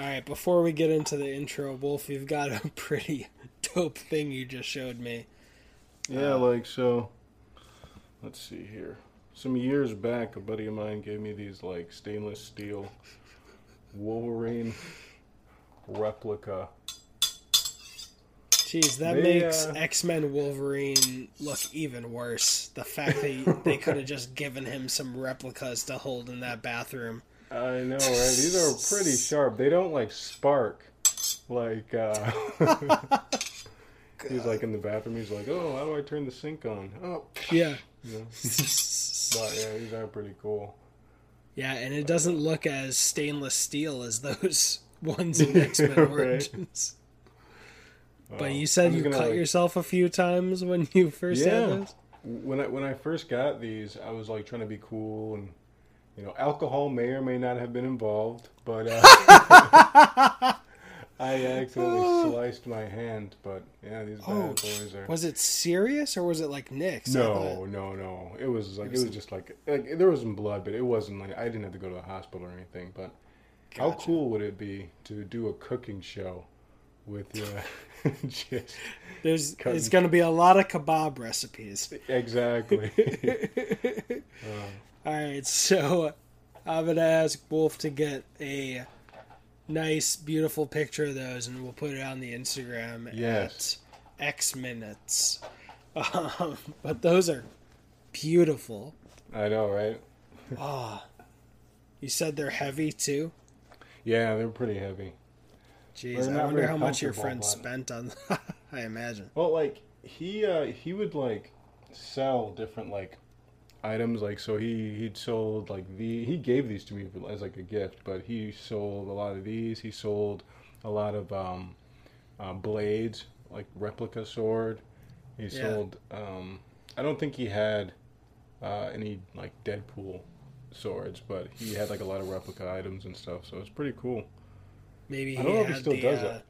All right, before we get into the intro, Wolf, you've got a pretty dope thing you just showed me. Yeah, like so. Let's see here. Some years back, a buddy of mine gave me these like stainless steel Wolverine replica. Jeez, that They, makes uh, X Men Wolverine look even worse. The fact that they could have just given him some replicas to hold in that bathroom. I know, right? These are pretty sharp. They don't like spark. Like uh He's like in the bathroom, he's like, Oh, how do I turn the sink on? Oh Yeah. you know. But yeah, these are pretty cool. Yeah, and it doesn't look as stainless steel as those ones in X Men Right. Origins. But Uh, you said you cut like- yourself a few times when you first Yeah. had those. when I when I first got these, I was like trying to be cool and you know, alcohol may or may not have been involved, but uh, I accidentally sliced my hand. But yeah, these bad Oh, boys are. Was it serious or was it like nicks? No, no, no. It was like it was was, just like, like there was some blood, but it wasn't like I didn't have to go to the hospital or anything. But how cool would it be to do a cooking show with uh, just There's Cutting. it's going to be a lot of kebab recipes. exactly. All right, so I'm gonna ask Wolf to get a nice, beautiful picture of those, and we'll put it on the Instagram Yes. at X minutes. Um, but those are beautiful. I know, right? Ah, you said they're heavy too. Yeah, they're pretty heavy. Jeez, I wonder how much your friend spent on. I imagine. Well, like he uh, he would like sell different like items. Like so, he he sold like the he gave these to me as like a gift, but he sold a lot of these. He sold a lot of um, uh, blades, like replica sword. He Yeah. sold. Um, I don't think he had uh, any like Deadpool swords, but he had like a lot of replica items and stuff. So it's pretty cool. Maybe I don't know if he still the, does uh, it.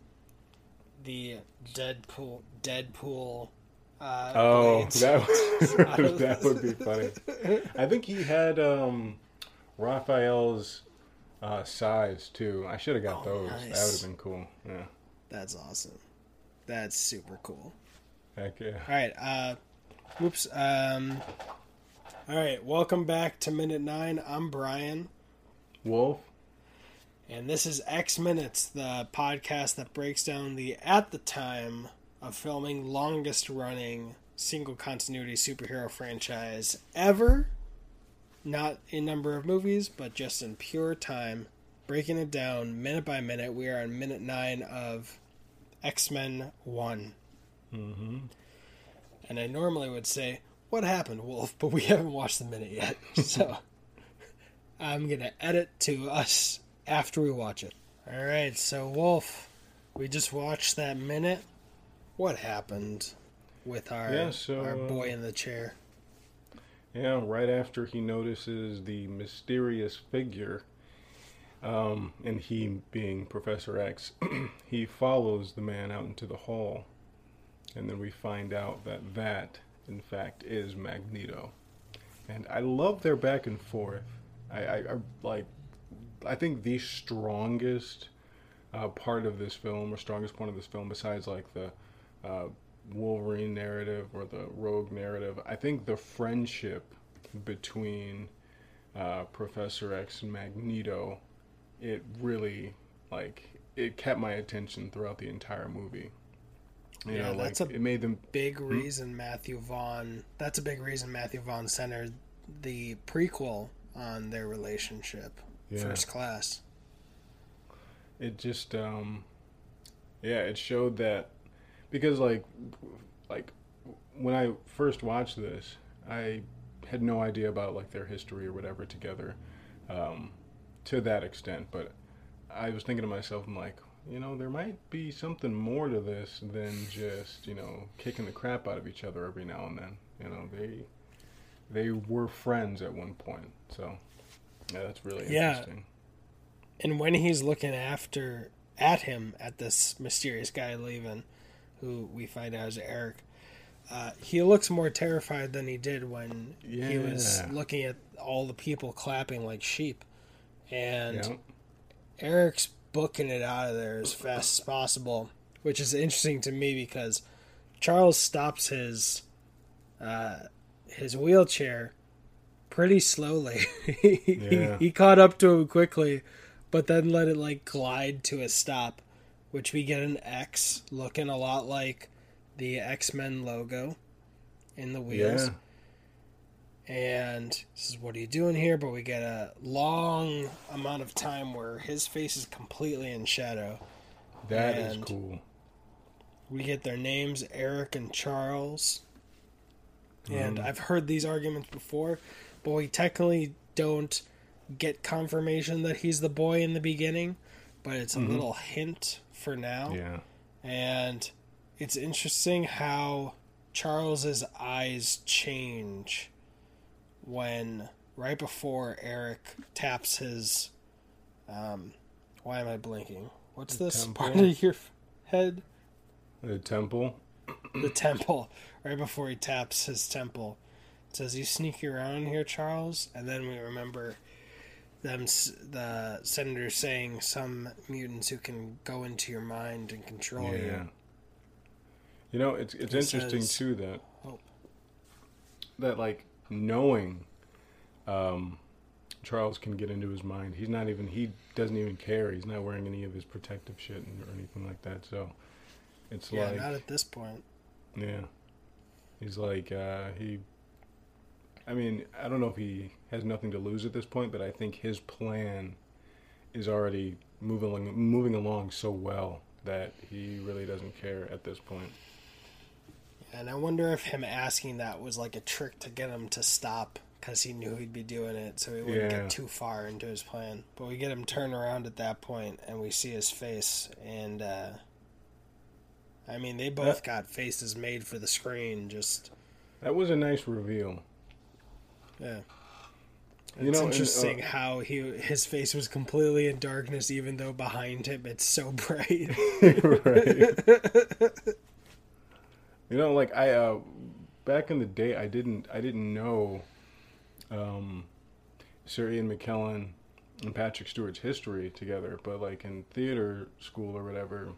the Deadpool Deadpool. Uh, Oh, blades. that would, that would be funny. I think he had um, Raphael's uh, sais too. I should have got Oh, those. That would have been cool. Yeah. That's awesome. That's super cool. Heck yeah. All right. Uh, whoops. Um, all right. Welcome back to minute nine. I'm Brian, Wolf. and this is X Minutes, the podcast that breaks down the at the time of filming longest running single continuity superhero franchise ever. Not in number of movies, but just in pure time. Breaking it down minute by minute. We are on minute nine of X Men 1. Mm-hmm. And I normally would say, What happened, Wolf? But we haven't watched the minute yet. So I'm going to edit to us after we watch it. All right, so Wolf, we just watched that minute. What happened with our, Yeah, so, our uh, boy in the chair? Yeah. Right after he notices the mysterious figure, um, and he being Professor X, he follows the man out into the hall, and then we find out that that, in fact, is Magneto. And I love their back and forth. I, I, I like. I think the strongest uh, part of this film, or strongest point of this film, besides like the uh, Wolverine narrative or the Rogue narrative, I think the friendship between uh, Professor X and Magneto, it really like it kept my attention throughout the entire movie. You Yeah, know, like that's a- it made them Big reason Matthew Vaughn. That's a big reason Matthew Vaughn centered the prequel on their relationship. Yeah. First class. it just um yeah it showed that because like like when i first watched this i had no idea about like their history or whatever together um to that extent. But i was thinking to myself i'm like you know there might be something more to this than just you know kicking the crap out of each other every now and then. You know they they were friends at one point. So yeah that's really Yeah. interesting. And when he's looking after at him at this mysterious guy leaving, who we find out is Eric, uh, he looks more terrified than he did when he was looking at all the people clapping like sheep. And yeah Eric's booking it out of there as fast as possible, which is interesting to me because Charles stops his uh, his wheelchair pretty slowly. Yeah. he, he caught up to him quickly, but then let it like glide to a stop, which we get an X looking a lot like the X Men logo in the wheels. Yeah. And this is what are you doing here? But we get a long amount of time where his face is completely in shadow. That is And- cool. We get their names, Eric and Charles. And Mhm. I've heard these arguments before, but we technically don't get confirmation that he's the boy in the beginning, but it's a Mhm. little hint for now. Yeah. And it's interesting how Charles's eyes change when right before Eric taps his um why am I blinking? What's this Temple. part of your head? The temple. the temple right before he taps his temple. It says, "You sneaky around here, Charles." And then we remember them, the senator saying, "Some mutants who can go into your mind and control Yeah. you." You know, it's it's It interesting says- too that Oh. that like knowing um, Charles can get into his mind. He's not even he doesn't even care. He's not wearing any of his protective shit or anything like that. So it's Yeah, like not at this point. yeah, he's like uh, he. I mean, I don't know if he has nothing to lose at this point, but I think his plan is already moving along, moving along so well that he really doesn't care at this point. And I wonder if him asking that was like a trick to get him to stop because he knew he'd be doing it, so he wouldn't Yeah. get too far into his plan. But we get him turn around at that point, and we see his face, and uh, I mean, they both got faces made for the screen. Just That was a nice reveal. yeah, You it's know, and, uh, interesting how he his face was completely in darkness, even though behind him it's so bright. right. You know, like I uh back in the day I didn't I didn't know um Sir Ian McKellen and Patrick Stewart's history together, but like in theater school or whatever,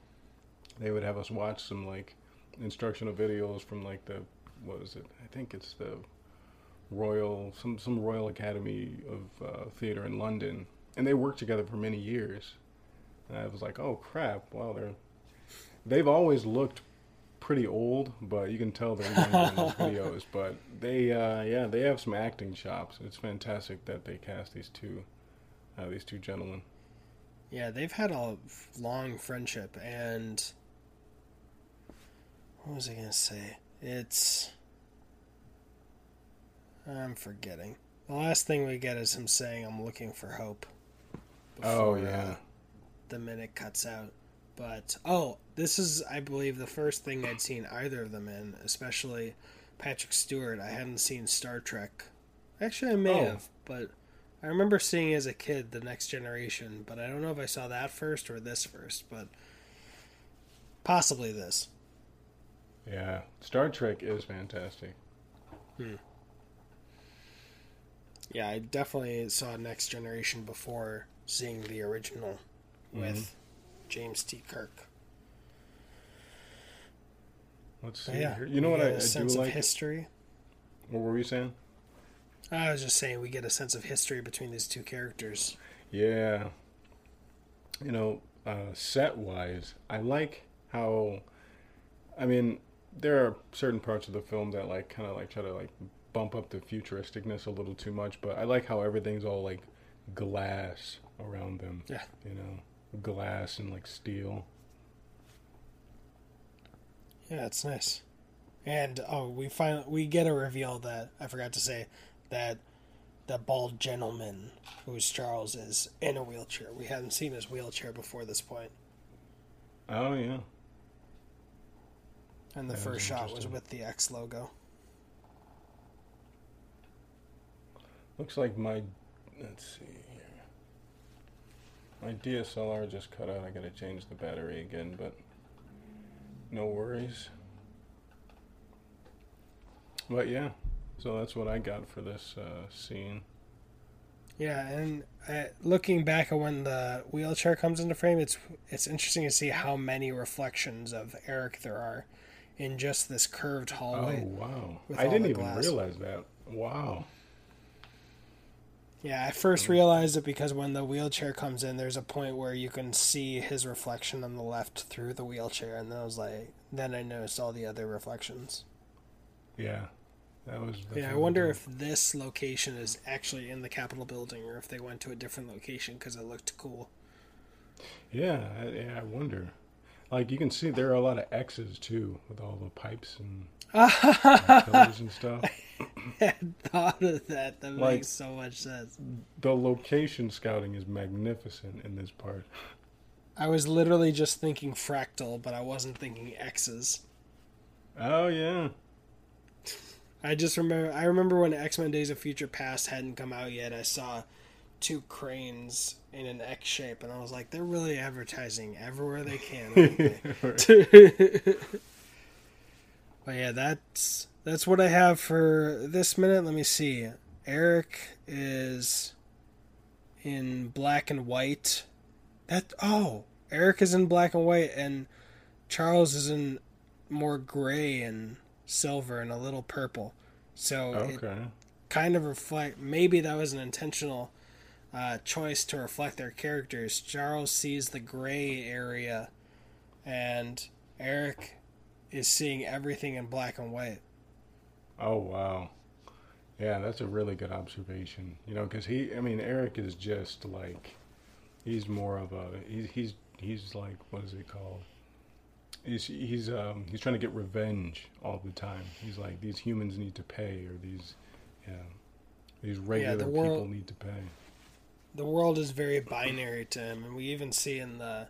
they would have us watch some like instructional videos from like the what was it? I think it's the Royal some some Royal Academy of uh, Theater in London, and they worked together for many years. And I was like, oh crap! Wow, they're they've always looked pretty old, but you can tell they're younger in those videos. But they, uh, yeah, they have some acting chops. It's fantastic that they cast these two, uh, these two gentlemen. Yeah, they've had a long friendship, and what was I gonna say? It's I'm forgetting. The last thing we get is him saying, "I'm looking for hope." Oh yeah, uh, the minute cuts out. But oh, this is I believe the first thing I'd seen either of them in, especially Patrick Stewart. I hadn't seen Star Trek. Actually, I may Oh. have, but I remember seeing as a kid the Next Generation. But I don't know if I saw that first or this first. But possibly this. yeah. Star Trek is fantastic. Yeah, I definitely saw Next Generation before seeing the original with James T. Kirk. Let's see. But yeah. You know what I, do sense of like? history. What were we saying? I was just saying we get a sense of history between these two characters. Yeah. You know, uh, set wise, I like how. I mean, there are certain parts of the film that like kind of like try to like bump up the futuristicness a little too much, but I like how everything's all like glass around them. Yeah. You know, glass and like steel. Yeah, it's nice. And oh, we find we get a reveal that I forgot to say that the bald gentleman who's Charles is in a wheelchair. We hadn't seen his wheelchair before this point, Oh yeah. and the Yeah, first shot was with the X logo. Looks like my. Let's see here. My DSLR just cut out. I gotta change the battery again, but no worries. But yeah, so that's what I got for this uh, scene. Yeah, and uh, looking back at when the wheelchair comes into frame, it's it's interesting to see how many reflections of Eric there are in just this curved hallway. Oh wow! I didn't even glass. realize that. Wow. Yeah, I first realized it because when the wheelchair comes in, there's a point where you can see his reflection on the left through the wheelchair, and then I was like, then I noticed all the other reflections. Yeah, that was. Yeah, I wonder if this location is actually in the Capitol building, or if they went to a different location because it looked cool. Yeah, I, yeah, I wonder. Like you can see, there are a lot of X's too, with all the pipes and I pillars and stuff. had thought of that. That Like- makes so much sense. The location scouting is magnificent in this part. I was literally just thinking fractal, but I wasn't thinking X's. Oh yeah, I just remember. I remember when X Men: Days of Future Past hadn't come out yet. I saw two cranes in an X shape, and I was like, "They're really advertising everywhere they can." they?" but yeah, that's that's what I have for this minute. Let me see. Eric is in black and white. That oh, Eric is in black and white, and Charles is in more gray and silver and a little purple. So okay. kind of reflect. Maybe that was an intentional uh, choice to reflect their characters. Charles sees the gray area, and Eric is seeing everything in black and white. Oh wow. Yeah, that's a really good observation. You know, because he, I mean, Eric is just like, he's more of a, he's he's he's like, what is it called? He's he's um he's trying to get revenge all the time. He's like, these humans need to pay, or these, yeah, these regular the people need to pay. The world is very binary to him, and we even see in the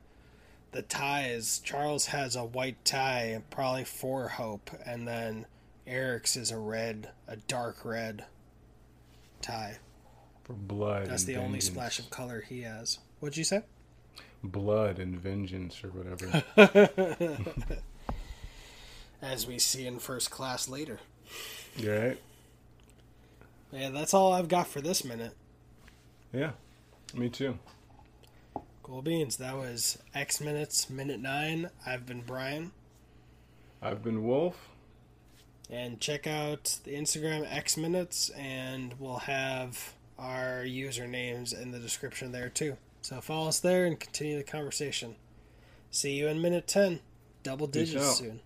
the ties. Charles has a white tie, probably for hope, and then Eric's is a red, a dark red tie. For blood. That's the only splash of color he has. What'd you say? blood and vengeance or whatever. As we see in first class later. right? Yeah, that's all I've got for this minute. Yeah, me too. Cool beans. That was X minutes, minute nine. I've been Brian. I've been Wolf. And check out the Instagram X minutes, and we'll have our usernames in the description there too. So follow us there and continue the conversation. See you in minute 10. Double digits soon.